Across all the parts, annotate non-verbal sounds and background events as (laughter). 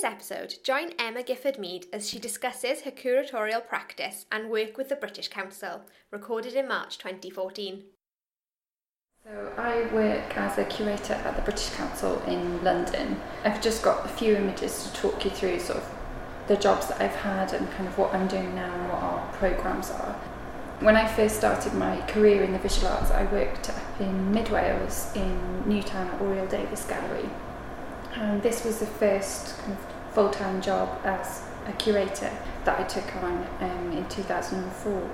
this episode, join Emma Gifford Mead as she discusses her curatorial practice and work with the British Council, recorded in March 2014. So I work as a curator at the British Council in London. I've just got a few images to talk you through sort of the jobs that I've had and kind of what I'm doing now and what our programmes are. When I first started my career in the visual arts, I worked up in Mid Wales in Newtown at Oriel Davies Gallery. And this was the first kind of full time job as a curator that I took on um, in 2004.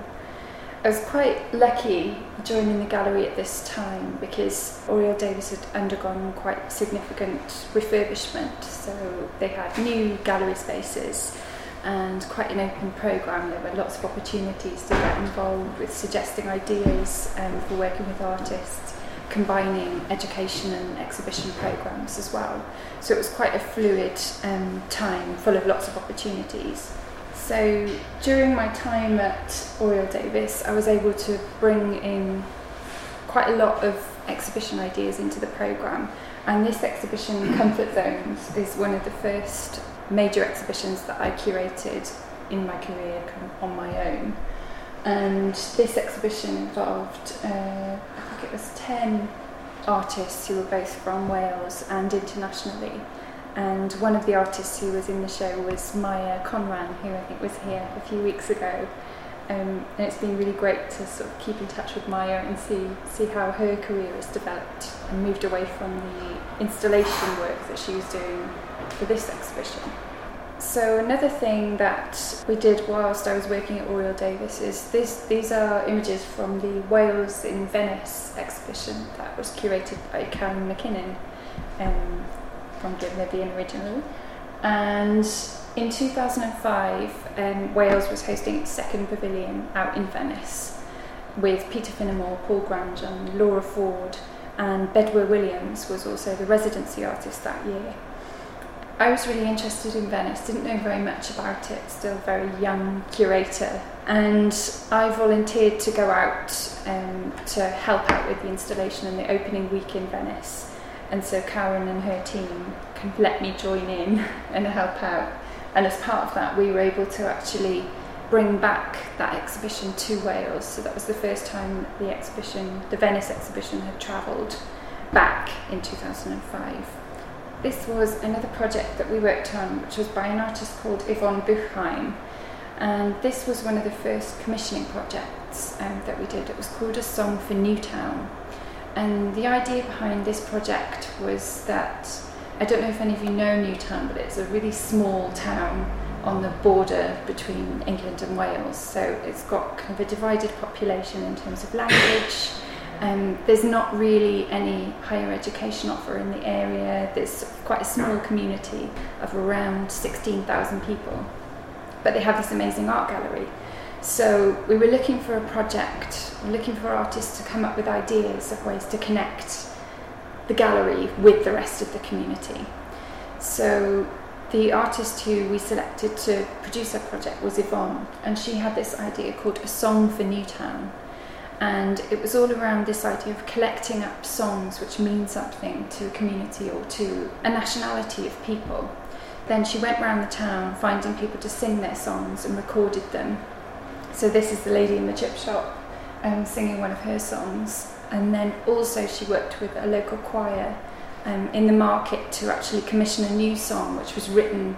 I was quite lucky joining the gallery at this time because Oriel Davies had undergone quite significant refurbishment. So they had new gallery spaces and quite an open programme. There were lots of opportunities to get involved with suggesting ideas um, for working with artists, combining education and exhibition programmes as well. So it was quite a fluid um, time full of lots of opportunities. So during my time at Oriel Davies, I was able to bring in quite a lot of exhibition ideas into the programme. And this exhibition, (clears throat) Comfort Zones, is one of the first major exhibitions that I curated in my career on my own. And this exhibition involved, uh, think it was 10 artists who were both from Wales and internationally. And one of the artists who was in the show was Maia Conran, who I think was here a few weeks ago. Um, and it's been really great to sort of keep in touch with Maia and see see how her career has developed and moved away from the installation work that she was doing for this exhibition. So another thing that we did whilst I was working at Oriel Davies is this, these are images from the Wales in Venice exhibition that was curated by Karen MacKinnon um, from Glynn Vivian originally. And in 2005, um, Wales was hosting its second pavilion out in Venice with Peter Finnemore, Paul Granjon and Laura Ford, and Bedwyr Williams was also the residency artist that year. I was really interested in Venice, didn't know very much about it, still very young curator. And I volunteered to go out um, to help out with the installation and the opening week in Venice. And so Karen and her team kind of let me join in (laughs) and help out. And as part of that, we were able to actually bring back that exhibition to Wales. So that was the first time the exhibition, the Venice exhibition, had travelled back in 2005. This was another project that we worked on, which was by an artist called Yvonne Buchheim. And this was one of the first commissioning projects um, that we did. It was called A Song for Newtown. And the idea behind this project was that I don't know if any of you know Newtown, but it's a really small town on the border between England and Wales. So it's got kind of a divided population in terms of language. Um, there's not really any higher education offer in the area. There's quite a small community of around 16,000 people. But they have this amazing art gallery. So we were looking for a project, looking for artists to come up with ideas of ways to connect the gallery with the rest of the community. So the artist who we selected to produce our project was Yvonne, and she had this idea called A Song for Newtown and it was all around this idea of collecting up songs which mean something to a community or to a nationality of people. Then she went around the town finding people to sing their songs and recorded them. So this is the lady in the chip shop um, singing one of her songs. And then also she worked with a local choir um, in the market to actually commission a new song which was written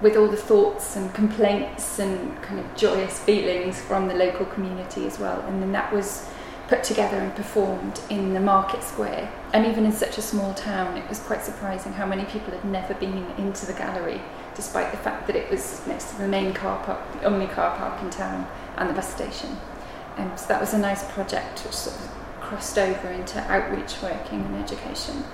with all the thoughts and complaints and kind of joyous feelings from the local community as well. And then that was put together and performed in the market square. And even in such a small town, it was quite surprising how many people had never been into the gallery, despite the fact that it was next to the main car park, the only car park in town, and the bus station. So that was a nice project which sort of crossed over into outreach working and education.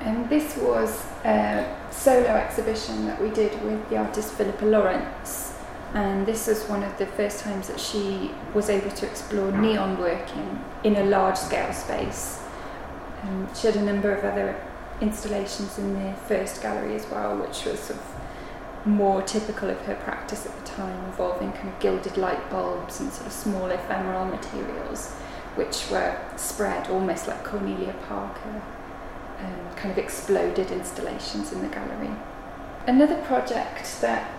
And this was a solo exhibition that we did with the artist Philippa Lawrence. And this was one of the first times that she was able to explore neon working in a large scale space. And she had a number of other installations in the first gallery as well, which was sort of more typical of her practice at the time, involving kind of gilded light bulbs and sort of small ephemeral materials, which were spread almost like Cornelia Parker um, kind of exploded installations in the gallery. another project that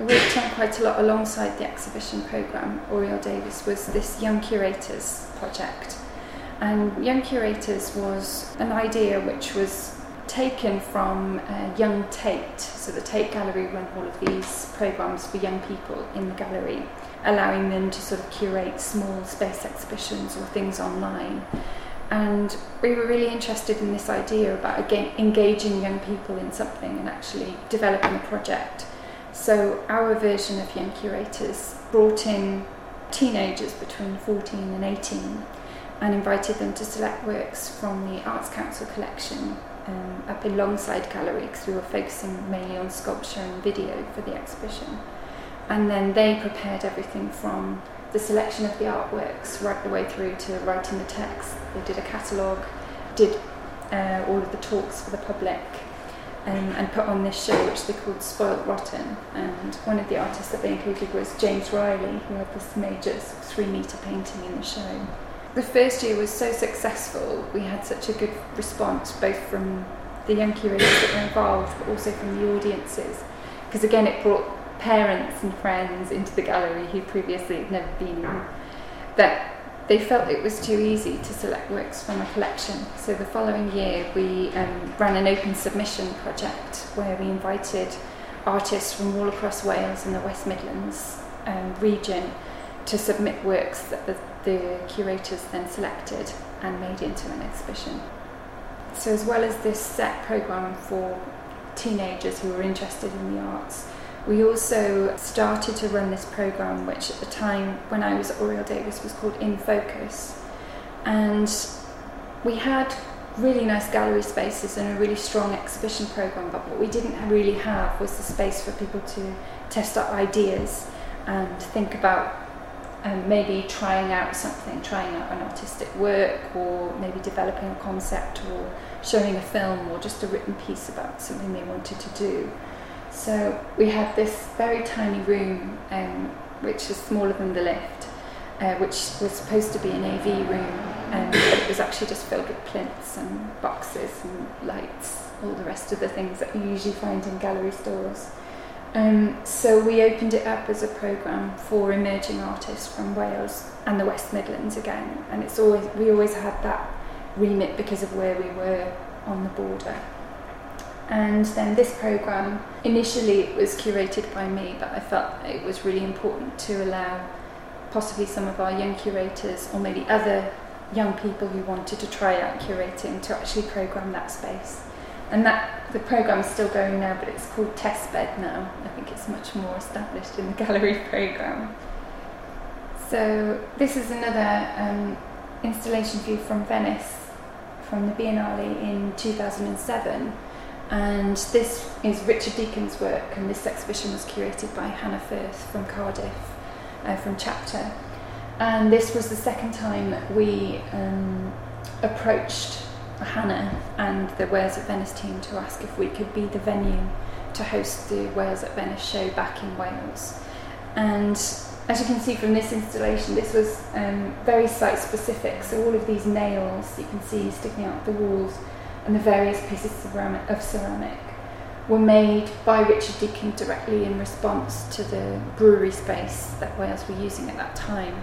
worked on quite a lot alongside the exhibition programme, Oriel Davies, was this Young Curators project. And Young Curators was an idea which was taken from uh, Young Tate. So the Tate Gallery run all of these programmes for young people in the gallery, allowing them to sort of curate small space exhibitions or things online. And we were really interested in this idea about again, engaging young people in something and actually developing a project. So our version of Young Curators brought in teenagers between 14 and 18 and invited them to select works from the Arts Council collection um, up in Longside Gallery because we were focusing mainly on sculpture and video for the exhibition. And then they prepared everything from the selection of the artworks right the way through to writing the text. They did a catalogue, did uh, all of the talks for the public, um, and put on this show which they called Spoilt Rotten. And one of the artists that they included was James Rielly, who had this major three metre painting in the show. The first year was so successful, we had such a good response both from the young curators that were involved, but also from the audiences. Because again, it brought parents and friends into the gallery who previously had never been that they felt it was too easy to select works from a collection. So the following year, we um, ran an open submission project where we invited artists from all across Wales and the West Midlands um, region to submit works that the, the curators then selected and made into an exhibition. So, as well as this set programme for teenagers who were interested in the arts, we also started to run this program, which at the time when I was at Oriel Davies was called In Focus. And we had really nice gallery spaces and a really strong exhibition program, but what we didn't really have was the space for people to test out ideas and think about um, maybe trying out something, trying out an artistic work, or maybe developing a concept, or showing a film, or just a written piece about something they wanted to do. So we had this very tiny room, um, which is smaller than the lift, uh, which was supposed to be an AV room, and it was actually just filled with plinths and boxes and lights, all the rest of the things that you usually find in gallery stores. Um, so we opened it up as a program for emerging artists from Wales and the West Midlands again, and it's always we always had that remit because of where we were on the border. And then this program, initially it was curated by me, but I felt it was really important to allow possibly some of our young curators or maybe other young people who wanted to try out curating to actually program that space. And that the program is still going now, but it's called Testbed now. I think it's much more established in the (laughs) gallery program. So this is another um, installation view from Venice, from the Biennale in 2007 and this is Richard Deacon's work, and this exhibition was curated by Hannah Firth from Cardiff, uh, from Chapter. And this was the second time we um, approached Hannah and the Wales at Venice team to ask if we could be the venue to host the Wales at Venice show back in Wales. And as you can see from this installation, this was um, very site specific. So all of these nails you can see sticking out the walls and the various pieces of ceramic were made by Richard Deacon directly in response to the brewery space that Wales were using at that time.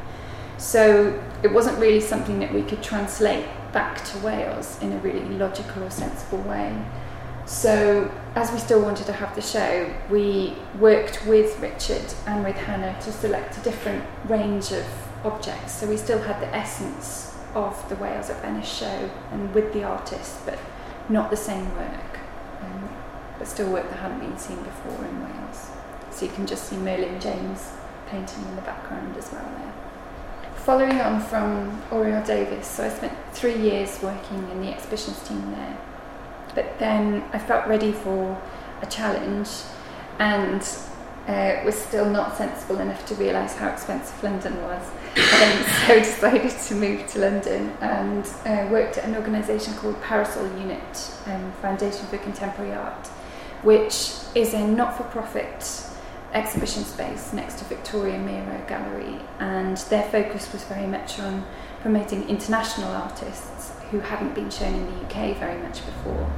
So it wasn't really something that we could translate back to Wales in a really logical or sensible way. So, as we still wanted to have the show, we worked with Richard and with Hannah to select a different range of objects. So, we still had the essence of the Wales at Venice show and with the artist, but not the same work, um, but still work that hadn't been seen before in Wales. So you can just see Merlin James painting in the background as well there. Following on from Oriel Davies, so I spent three years working in the exhibitions team there. But then I felt ready for a challenge and uh, was still not sensible enough to realise how expensive London was. And (laughs) so decided to move to London and uh, worked at an organisation called Parasol Unit, um, Foundation for Contemporary Art, which is a not-for-profit exhibition space next to Victoria Miro Gallery, and their focus was very much on promoting international artists who hadn't been shown in the UK very much before.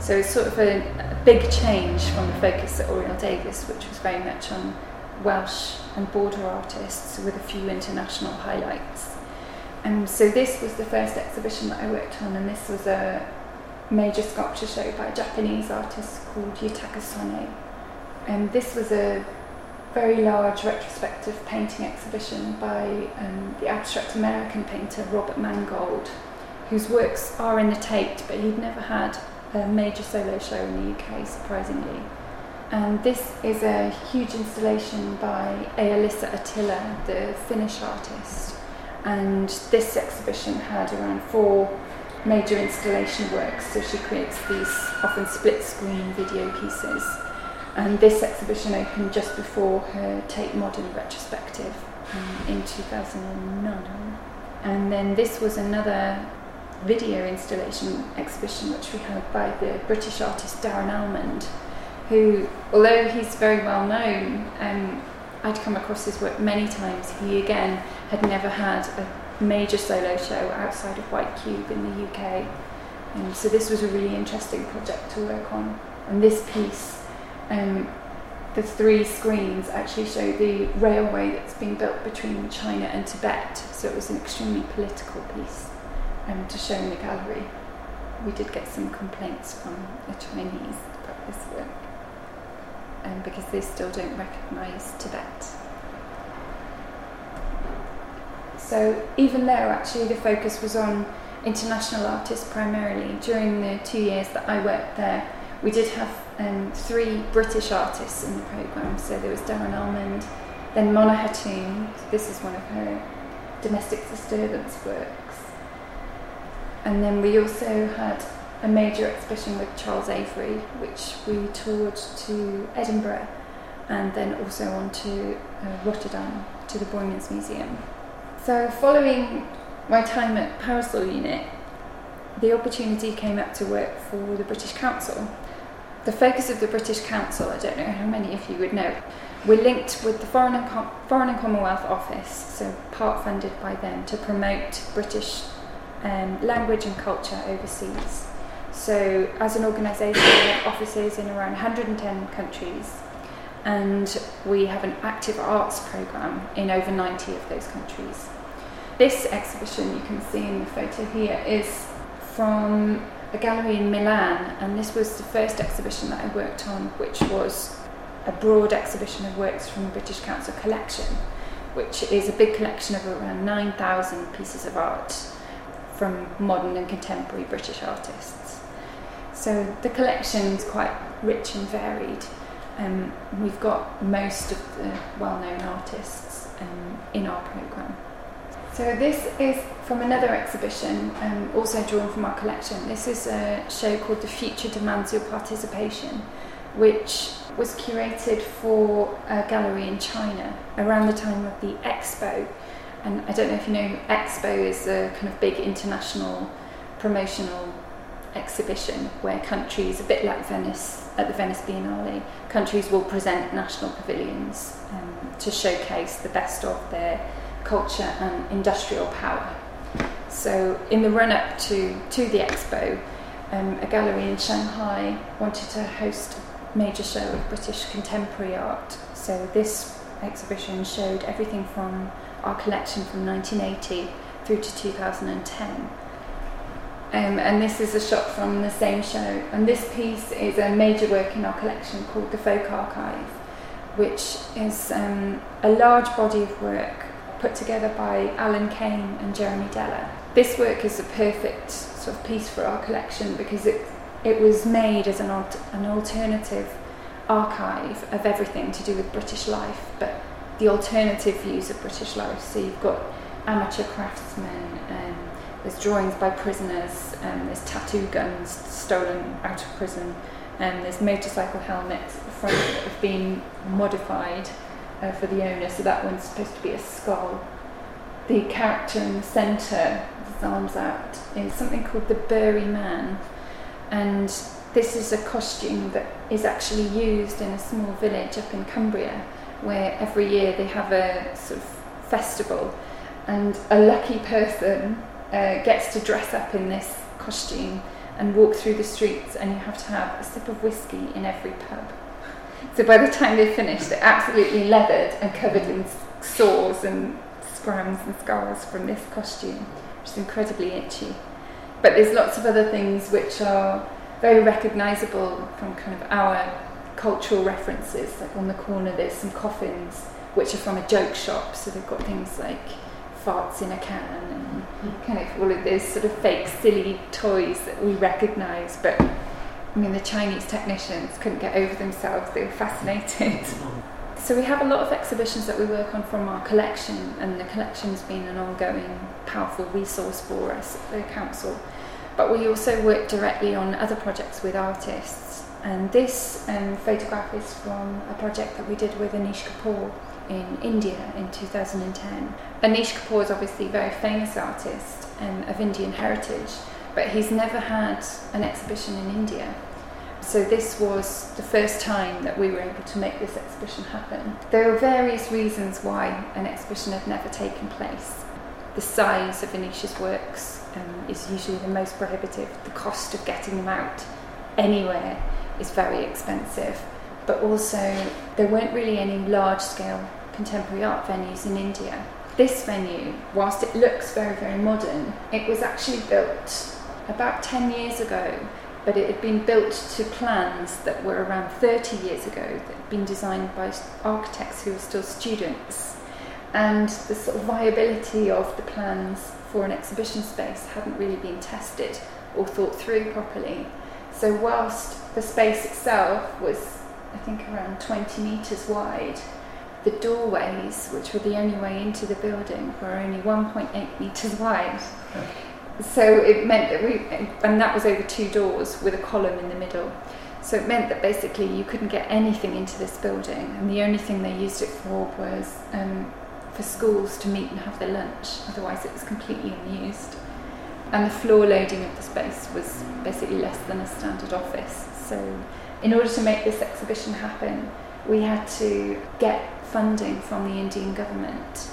So it's sort of a, a big change from the focus at Oriel Davies, which was very much on Welsh and border artists with a few international highlights. And so this was the first exhibition that I worked on, and this was a major sculpture show by a Japanese artist called Yutaka Sone. And this was a very large retrospective painting exhibition by um, the abstract American painter Robert Mangold, whose works are in the Tate, but he'd never had a major solo show in the UK, surprisingly. And this is a huge installation by Eija-Liisa Ahtila, the Finnish artist. And this exhibition had around four major installation works, so she creates these often split screen video pieces. And this exhibition opened just before her Tate Modern retrospective um, in 2009. And then this was another video installation exhibition which we had by the British artist Darren Almond, who, although he's very well known, um, I'd come across his work many times. He again had never had a major solo show outside of White Cube in the UK. And so this was a really interesting project to work on. And this piece, um, the three screens actually show the railway that's being built between China and Tibet. So it was an extremely political piece um, to show in the gallery. We did get some complaints from the Chinese about this work um, because they still don't recognise Tibet. So even there, actually, the focus was on international artists primarily. During the two years that I worked there, we did have um, three British artists in the programme. So there was Darren Almond, then Mona Hatoum, this is one of her domestic disturbance works. And then we also had a major exhibition with Charles Avery, which we toured to Edinburgh and then also on to uh, Rotterdam to the Boijmans Museum. So, following my time at Parasol Unit, the opportunity came up to work for the British Council. The focus of the British Council, I don't know how many of you would know, we're linked with the Foreign and, Com- Foreign and Commonwealth Office, so part funded by them, to promote British um, language and culture overseas. So, as an organisation, we have offices in around 110 countries, and we have an active arts programme in over 90 of those countries. This exhibition you can see in the photo here is from a gallery in Milan, and this was the first exhibition that I worked on, which was a broad exhibition of works from the British Council collection, which is a big collection of around 9,000 pieces of art from modern and contemporary British artists. So the collection is quite rich and varied. Um, we've got most of the well known artists um, in our programme. So, this is from another exhibition, um, also drawn from our collection. This is a show called The Future Demands Your Participation, which was curated for a gallery in China around the time of the Expo and I don't know if you know, Expo is a kind of big international promotional exhibition where countries, a bit like Venice at the Venice Biennale, countries will present national pavilions um, to showcase the best of their culture and industrial power. So, in the run up to, to the expo, um, a gallery in Shanghai wanted to host a major show of British contemporary art. So, this exhibition showed everything from our collection from 1980 through to 2010. Um, and this is a shot from the same show. And this piece is a major work in our collection called the Folk Archive, which is um, a large body of work put together by Alan Kane and Jeremy Deller. This work is a perfect sort of piece for our collection because it, it was made as an, an alternative archive of everything to do with British life, but the alternative views of British life. So you've got amateur craftsmen, um, there's drawings by prisoners, um, there's tattoo guns stolen out of prison, and there's motorcycle helmets at the front that have been modified uh, for the owner. So that one's supposed to be a skull. The character in the centre, his arms out, is something called the Burry Man, and this is a costume that is actually used in a small village up in Cumbria where every year they have a sort of festival and a lucky person uh, gets to dress up in this costume and walk through the streets, and you have to have a sip of whiskey in every pub. So by the time they finish, they're absolutely leathered and covered in sores and scrams and scars from this costume, which is incredibly itchy. But there's lots of other things which are very recognisable from kind of our cultural references. Like on the corner, there's some coffins which are from a joke shop, so they've got things like farts in a can and kind of all of those sort of fake, silly toys that we recognise. But I mean, the Chinese technicians couldn't get over themselves, they were fascinated. So we have a lot of exhibitions that we work on from our collection, and the collection's been an ongoing, powerful resource for us at the council. But we also work directly on other projects with artists. And this um, photograph is from a project that we did with Anish Kapoor in India in 2010. Anish Kapoor is obviously a very famous artist um, of Indian heritage, but he's never had an exhibition in India. So this was the first time that we were able to make this exhibition happen. There are various reasons why an exhibition had never taken place. The size of Anish's works um, is usually the most prohibitive. The cost of getting them out anywhere is very expensive but also there weren't really any large scale contemporary art venues in India. This venue, whilst it looks very, very modern, it was actually built about 10 years ago, but it had been built to plans that were around 30 years ago, that had been designed by architects who were still students. And the sort of viability of the plans for an exhibition space hadn't really been tested or thought through properly. So, whilst the space itself was I think around 20 metres wide. The doorways, which were the only way into the building, were only 1.8 metres wide. So it meant that we, and that was over two doors with a column in the middle. So it meant that basically you couldn't get anything into this building, and the only thing they used it for was um, for schools to meet and have their lunch. Otherwise, it was completely unused. And the floor loading of the space was basically less than a standard office. So in order to make this exhibition happen, we had to get funding from the Indian government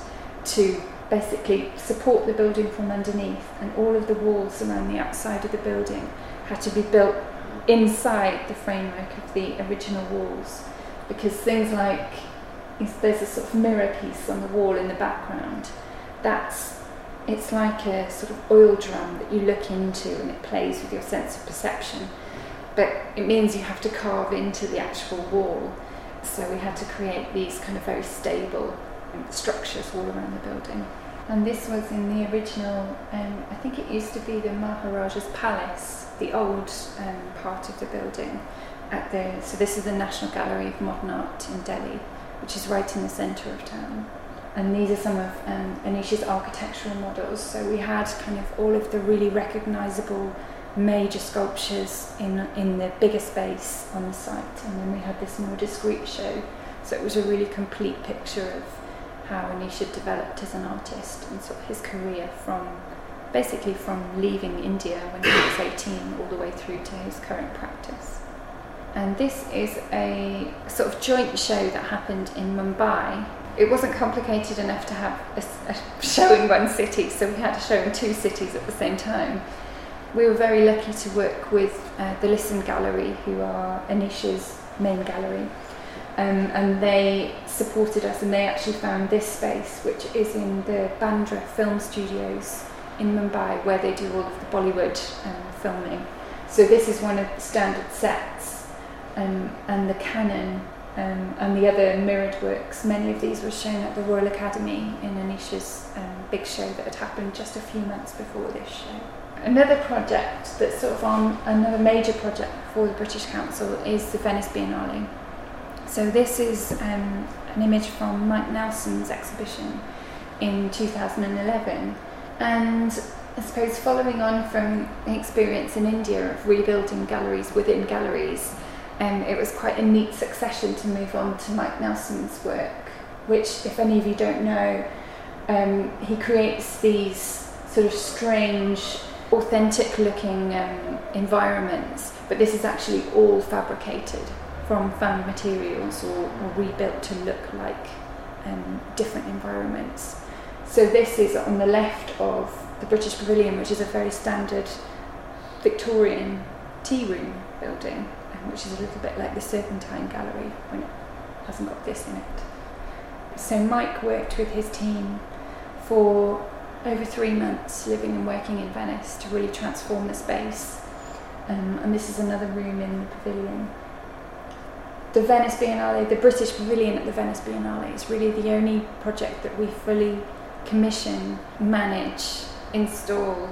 to basically support the building from underneath, and all of the walls around the outside of the building had to be built inside the framework of the original walls because things like there's a sort of mirror piece on the wall in the background that's it's like a sort of oil drum that you look into and it plays with your sense of perception but it means you have to carve into the actual wall. So we had to create these kind of very stable structures all around the building. And this was in the original, um, I think it used to be the Maharaja's Palace, the old um, part of the building. At the, so this is the National Gallery of Modern Art in Delhi, which is right in the centre of town. And these are some of um, Anish's architectural models. So we had kind of all of the really recognisable major sculptures in, in the bigger space on the site, and then we had this more discreet show. So it was a really complete picture of how Anish had developed as an artist and sort of his career from basically from leaving India when he was 18 all the way through to his current practice. And this is a sort of joint show that happened in Mumbai. It wasn't complicated enough to have a, a show in one city, so we had a show in two cities at the same time we were very lucky to work with uh, the Lisson Gallery, who are Anish's main gallery. Um, and they supported us and they actually found this space, which is in the Bandra Film Studios in Mumbai, where they do all of the Bollywood um, filming. So this is one of the standard sets, um, and the Canon um, and the other mirrored works. Many of these were shown at the Royal Academy in Anish's um, big show that had happened just a few months before this show. Another project that's sort of on another major project for the British Council is the Venice Biennale. So this is um, an image from Mike Nelson's exhibition in 2011, and I suppose following on from the experience in India of rebuilding galleries within galleries, um, it was quite a neat succession to move on to Mike Nelson's work, which, if any of you don't know, um, he creates these sort of strange authentic looking um, environments, but this is actually all fabricated from found materials or, or rebuilt to look like um, different environments. So this is on the left of the British Pavilion, which is a very standard Victorian tea room building, which is a little bit like the Serpentine Gallery when it hasn't got this in it. So Mike worked with his team for over three months living and working in Venice to really transform the space. Um, and this is another room in the pavilion. The Venice Biennale, the British Pavilion at the Venice Biennale, is really the only project that we fully commission, manage, install,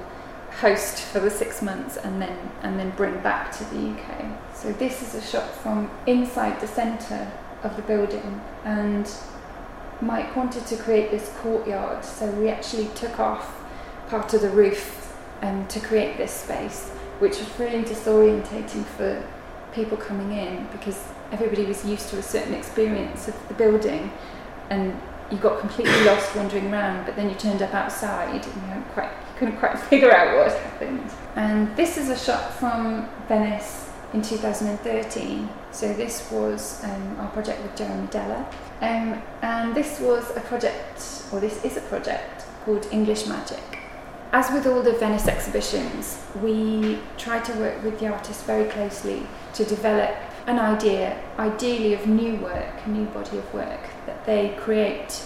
host for the six months, and then and then bring back to the UK. So this is a shot from inside the centre of the building, and Mike wanted to create this courtyard, so we actually took off part of the roof um, to create this space, which was really disorientating for people coming in because everybody was used to a certain experience of the building and you got completely lost wandering around, but then you turned up outside and you, quite, you couldn't quite (laughs) figure out what had happened. And this is a shot from Venice in 2013. So this was um, our project with Jeremy Deller. Um, and this was a project, or this is a project, called English Magic. As with all the Venice exhibitions, we try to work with the artists very closely to develop an idea, ideally of new work, a new body of work that they create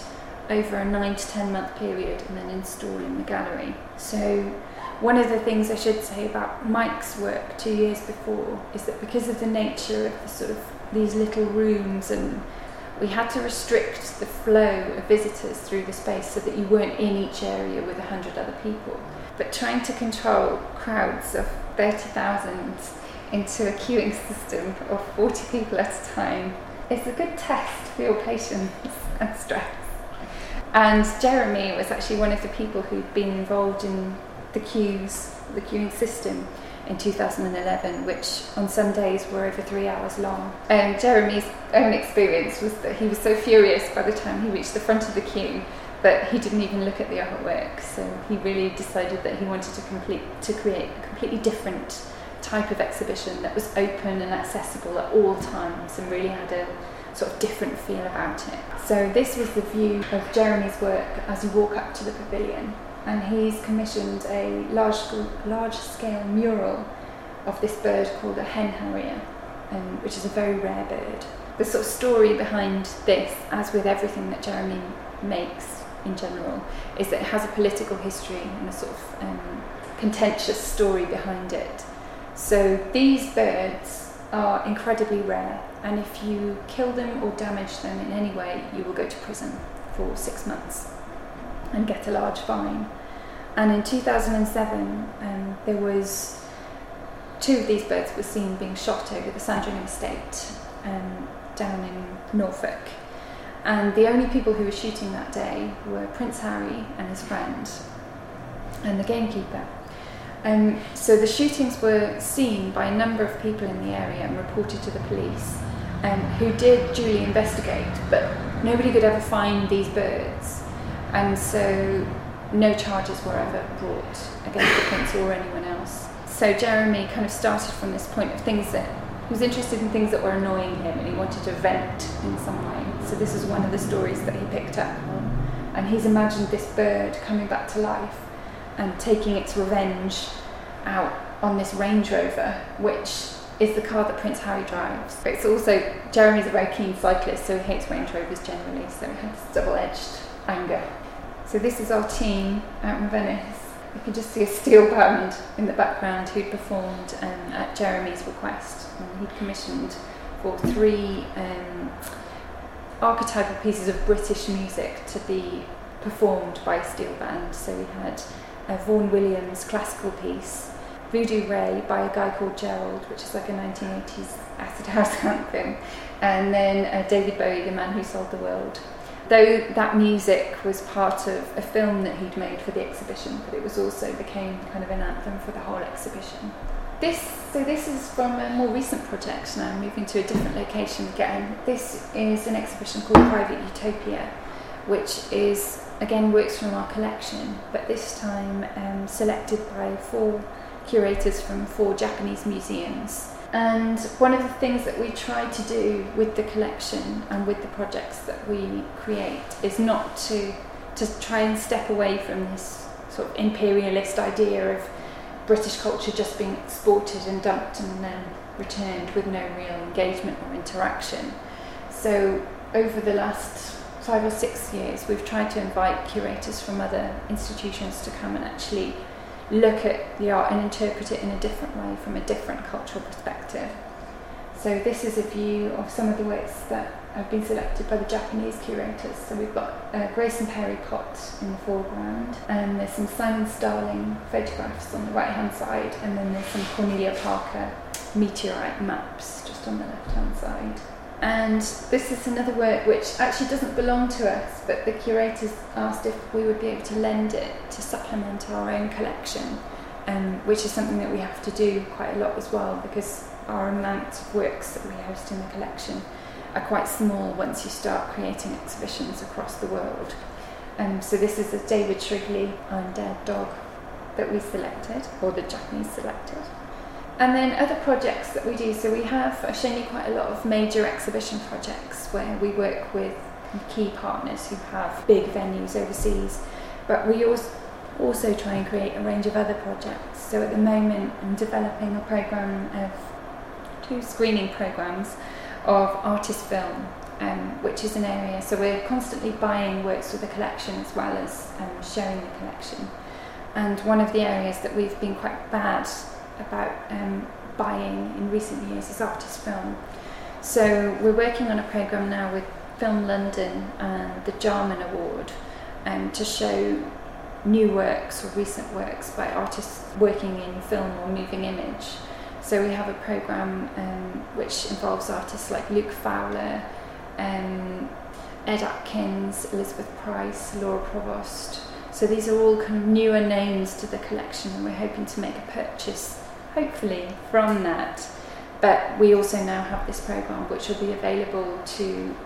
over a nine to ten month period and then install in the gallery. So, one of the things I should say about Mike's work two years before is that because of the nature of the sort of these little rooms and we had to restrict the flow of visitors through the space so that you weren't in each area with a hundred other people. But trying to control crowds of 30,000 into a queuing system of 40 people at a time is a good test for your patience (laughs) and stress. And Jeremy was actually one of the people who'd been involved in the queues, the queuing system in 2011, which on some days were over three hours long. And Jeremy's own experience was that he was so furious by the time he reached the front of the queue that he didn't even look at the artwork. So he really decided that he wanted to complete to create a completely different type of exhibition that was open and accessible at all times and really had a sort of different feel about it. So this was the view of Jeremy's work as you walk up to the pavilion and he's commissioned a large, large scale mural of this bird called a hen harrier, um, which is a very rare bird. The sort of story behind this, as with everything that Jeremy makes in general, is that it has a political history and a sort of um, contentious story behind it. So these birds are incredibly rare, and if you kill them or damage them in any way, you will go to prison for six months and get a large fine. And in 2007, um, there was two of these birds were seen being shot over the Sandringham estate um, down in Norfolk. And the only people who were shooting that day were Prince Harry and his friend, and the gamekeeper. Um, so the shootings were seen by a number of people in the area and reported to the police, um, who did duly investigate, but nobody could ever find these birds. And so no charges were ever brought against the prince or anyone else. So Jeremy kind of started from this point of things that he was interested in things that were annoying him and he wanted to vent in some way. So this is one of the stories that he picked up on. And he's imagined this bird coming back to life and taking its revenge out on this Range Rover, which is the car that Prince Harry drives. It's also, Jeremy's a very keen cyclist, so he hates Range Rovers generally, so he has double edged anger so this is our team out in Venice. You can just see a steel band in the background who'd performed um, at Jeremy's request. And he'd commissioned for three um, archetypal pieces of British music to be performed by steel band. So we had a Vaughan Williams classical piece, Voodoo Ray by a guy called Gerald, which is like a 1980s acid house (laughs) anthem, and then uh, David Bowie, The Man Who Sold the World, though that music was part of a film that he'd made for the exhibition, but it was also became kind of an anthem for the whole exhibition. This, so this is from a more recent project now, moving to a different location again. This is an exhibition called Private Utopia, which is again works from our collection, but this time um, selected by four curators from four Japanese museums and one of the things that we try to do with the collection and with the projects that we create is not to to try and step away from this sort of imperialist idea of British culture just being exported and dumped and then returned with no real engagement or interaction. So over the last five or six years, we've tried to invite curators from other institutions to come and actually look at the art and interpret it in a different way from a different cultural perspective. So this is a view of some of the works that have been selected by the Japanese curators. So we've got uh, Grace and Perry Pott in the foreground, and there's some Simon Starling photographs on the right hand side, and then there's some Cornelia Parker meteorite maps just on the left hand side. And this is another work which actually doesn't belong to us, but the curators asked if we would be able to lend it to supplement our own collection, um, which is something that we have to do quite a lot as well because our amount of works that we host in the collection are quite small once you start creating exhibitions across the world. Um, so this is a David Shrigley undead dog that we selected, or the Japanese selected. And then other projects that we do, so we have I've shown you quite a lot of major exhibition projects where we work with key partners who have big venues overseas, but we also try and create a range of other projects. So at the moment, I'm developing a program of two screening programs of artist film, um, which is an area. So we're constantly buying works for the collection as well as um, showing the collection. And one of the areas that we've been quite bad about um, buying in recent years is artist film. So we're working on a program now with Film London and the Jarman Award um, to show new works or recent works by artists working in film or moving image. So we have a program um, which involves artists like Luke Fowler, um, Ed Atkins, Elizabeth Price, Laure Prouvost. So these are all kind of newer names to the collection, and we're hoping to make a purchase, hopefully, from that. But we also now have this program which will be available to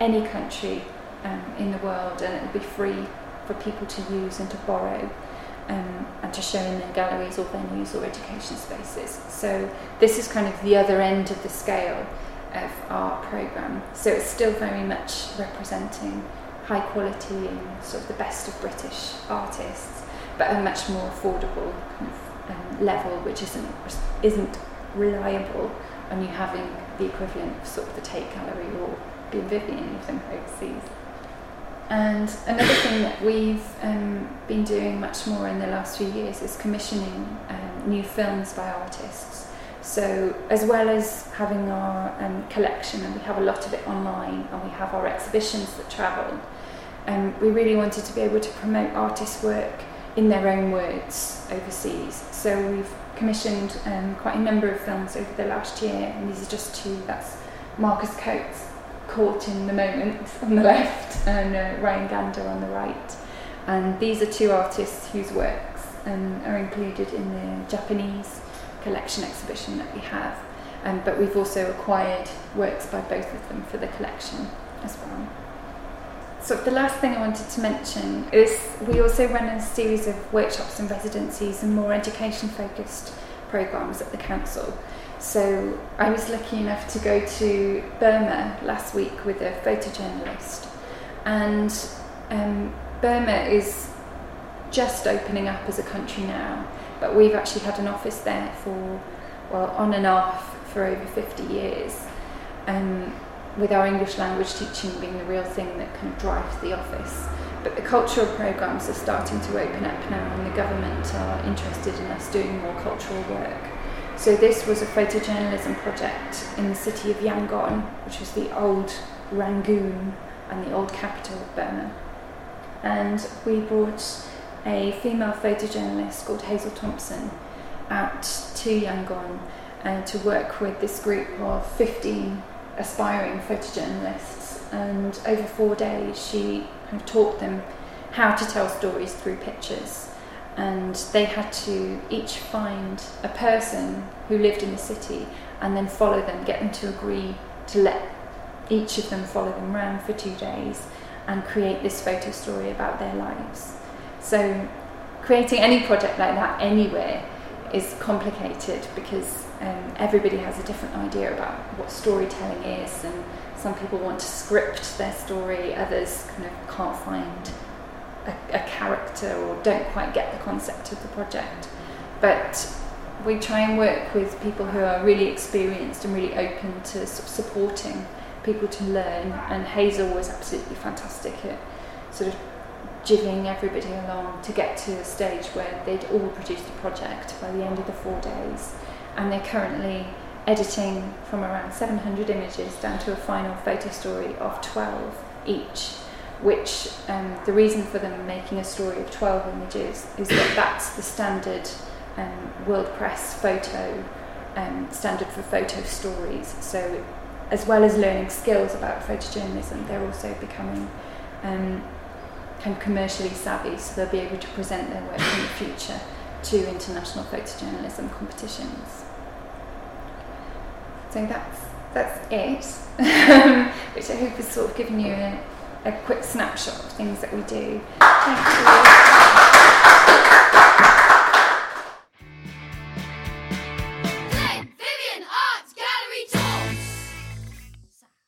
any country um, in the world, and it will be free for people to use and to borrow um, and to show in their galleries or venues or education spaces. So this is kind of the other end of the scale of our programme. So it's still very much representing high quality and sort of the best of British artists, but a much more affordable kind of um, level, which isn't isn't reliable on you having the equivalent of sort of the Tate Gallery or the Vivian even overseas. And another (coughs) thing that we've um, been doing much more in the last few years is commissioning um, new films by artists. So, as well as having our um, collection, and we have a lot of it online, and we have our exhibitions that travel, um, we really wanted to be able to promote artists' work in their own words overseas. So, we've commissioned um, quite a number of films over the last year, and these are just two. That's Marcus Coates caught in the moment (laughs) on the left and uh, Ryan Gander on the right. And these are two artists whose works um, are included in the Japanese collection exhibition that we have. Um, but we've also acquired works by both of them for the collection as well. So the last thing I wanted to mention is we also run a series of workshops and residencies and more education focused programs at the council. So I was lucky enough to go to Burma last week with a photojournalist, and um, Burma is just opening up as a country now, but we've actually had an office there for, well, on and off for over 50 years. Um, with our English language teaching being the real thing that kind of drives the office. But the cultural programs are starting to open up now, and the government are interested in us doing more cultural work. So this was a photojournalism project in the city of Yangon, which was the old Rangoon and the old capital of Burma. And we brought a female photojournalist called Hazel Thompson out to Yangon uh, to work with this group of 15 aspiring photojournalists. And over four days, she kind of taught them how to tell stories through pictures and they had to each find a person who lived in the city and then follow them, get them to agree to let each of them follow them around for two days and create this photo story about their lives. So, creating any project like that anywhere is complicated because um, everybody has a different idea about what storytelling is, and some people want to script their story, others kind of can't find a, a character or don't quite get the concept of the project. But we try and work with people who are really experienced and really open to supporting people to learn. And Hazel was absolutely fantastic at sort of jigging everybody along to get to a stage where they'd all produced a project by the end of the four days. And they're currently editing from around 700 images down to a final photo story of 12 each. Which um, the reason for them making a story of 12 images is that that's the standard um, World Press photo um, standard for photo stories. So, as well as learning skills about photojournalism, they're also becoming um, kind of commercially savvy, so they'll be able to present their work in the future to international photojournalism competitions. So that's that's it, um, which I hope has sort of given you a, a quick snapshot of things that we do. Thank you.